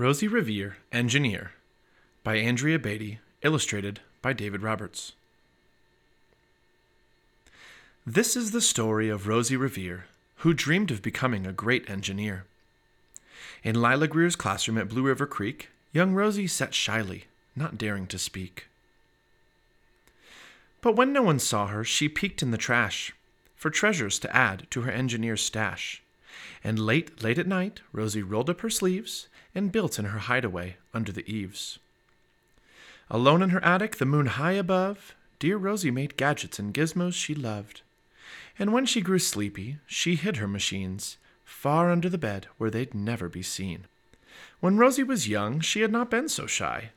Rosie Revere, Engineer, by Andrea Beaty, illustrated by David Roberts. This is the story of Rosie Revere, who dreamed of becoming a great engineer. In Lila Greer's classroom at Blue River Creek, young Rosie sat shyly, not daring to speak. But when no one saw her, she peeked in the trash for treasures to add to her engineer's stash. And late, late at night, Rosie rolled up her sleeves and built in her hideaway under the eaves. Alone in her attic, the moon high above, dear Rosie made gadgets and gizmos she loved. And when she grew sleepy, she hid her machines far under the bed where they'd never be seen. When Rosie was young, she had not been so shy.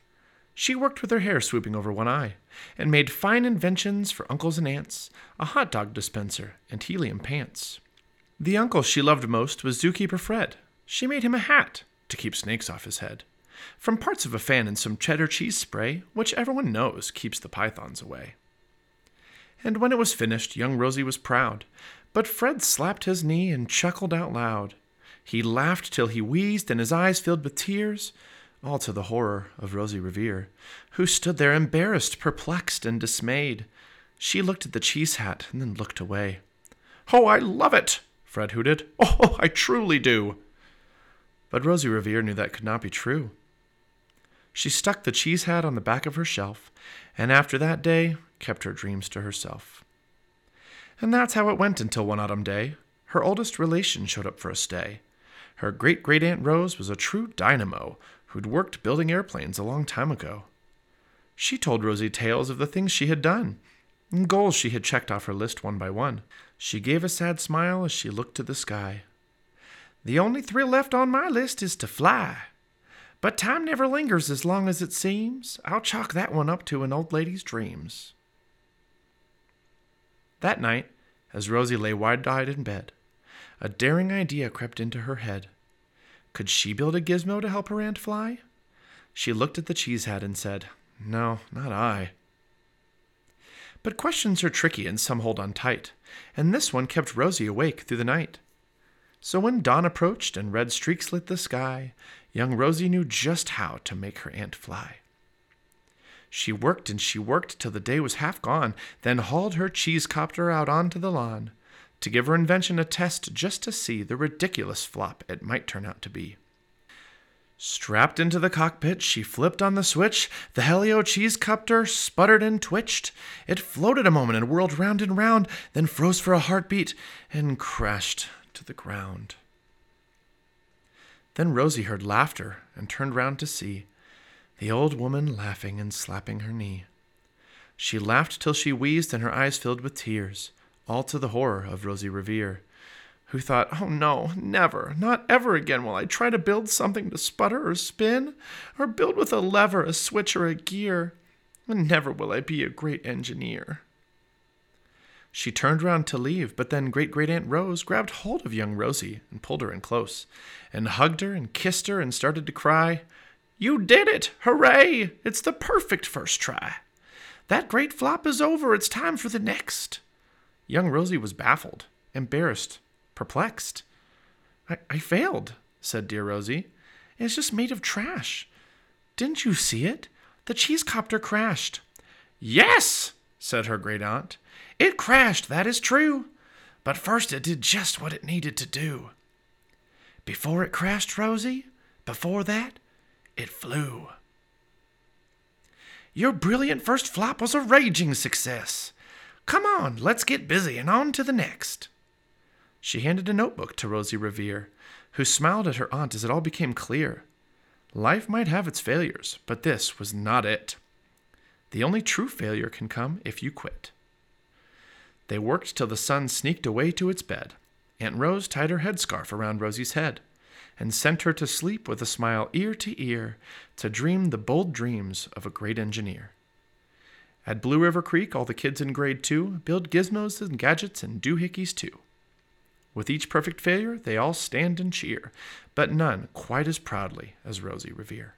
She worked with her hair swooping over one eye, and made fine inventions for uncles and aunts a hot dog dispenser and helium pants. The uncle she loved most was Zookeeper Fred. She made him a hat to keep snakes off his head. From parts of a fan and some cheddar cheese spray, which everyone knows keeps the pythons away. And when it was finished, young Rosie was proud, but Fred slapped his knee and chuckled out loud. He laughed till he wheezed and his eyes filled with tears, all to the horror of Rosie Revere, who stood there embarrassed, perplexed, and dismayed. She looked at the cheese hat and then looked away. Oh, I love it, Fred hooted. Oh, I truly do. But Rosie Revere knew that could not be true. She stuck the cheese hat on the back of her shelf, and after that day kept her dreams to herself. And that's how it went until one autumn day. Her oldest relation showed up for a stay. Her great great aunt Rose was a true dynamo who'd worked building airplanes a long time ago. She told Rosie tales of the things she had done, goals she had checked off her list one by one. She gave a sad smile as she looked to the sky. The only thrill left on my list is to fly. But time never lingers as long as it seems. I'll chalk that one up to an old lady's dreams. That night, as Rosie lay wide eyed in bed, a daring idea crept into her head. Could she build a gizmo to help her aunt fly? She looked at the cheese hat and said, No, not I. But questions are tricky and some hold on tight, and this one kept Rosie awake through the night. So when dawn approached and red streaks lit the sky, young Rosie knew just how to make her aunt fly. She worked and she worked till the day was half gone, then hauled her cheese copter out onto the lawn to give her invention a test just to see the ridiculous flop it might turn out to be. Strapped into the cockpit, she flipped on the switch. The Helio cheese copter sputtered and twitched. It floated a moment and whirled round and round, then froze for a heartbeat and crashed to the ground. Then Rosie heard laughter and turned round to see the old woman laughing and slapping her knee. She laughed till she wheezed and her eyes filled with tears all to the horror of Rosie Revere, who thought, Oh no, never, not ever again will I try to build something to sputter or spin, or build with a lever, a switch, or a gear, and never will I be a great engineer. She turned round to leave, but then Great Great Aunt Rose grabbed hold of young Rosie and pulled her in close, and hugged her and kissed her and started to cry. You did it! Hooray! It's the perfect first try. That great flop is over. It's time for the next. Young Rosie was baffled, embarrassed, perplexed. I, I failed, said dear Rosie. It's just made of trash. Didn't you see it? The cheese copter crashed. Yes, said her great aunt. It crashed, that is true. But first it did just what it needed to do. Before it crashed, Rosie, before that, it flew. Your brilliant first flop was a raging success. Come on, let's get busy and on to the next. She handed a notebook to Rosie Revere, who smiled at her aunt as it all became clear. Life might have its failures, but this was not it. The only true failure can come if you quit. They worked till the sun sneaked away to its bed. Aunt Rose tied her headscarf around Rosie's head and sent her to sleep with a smile ear to ear to dream the bold dreams of a great engineer. At Blue River Creek, all the kids in grade 2 build gizmos and gadgets and doohickeys too. With each perfect failure, they all stand and cheer, but none quite as proudly as Rosie Revere.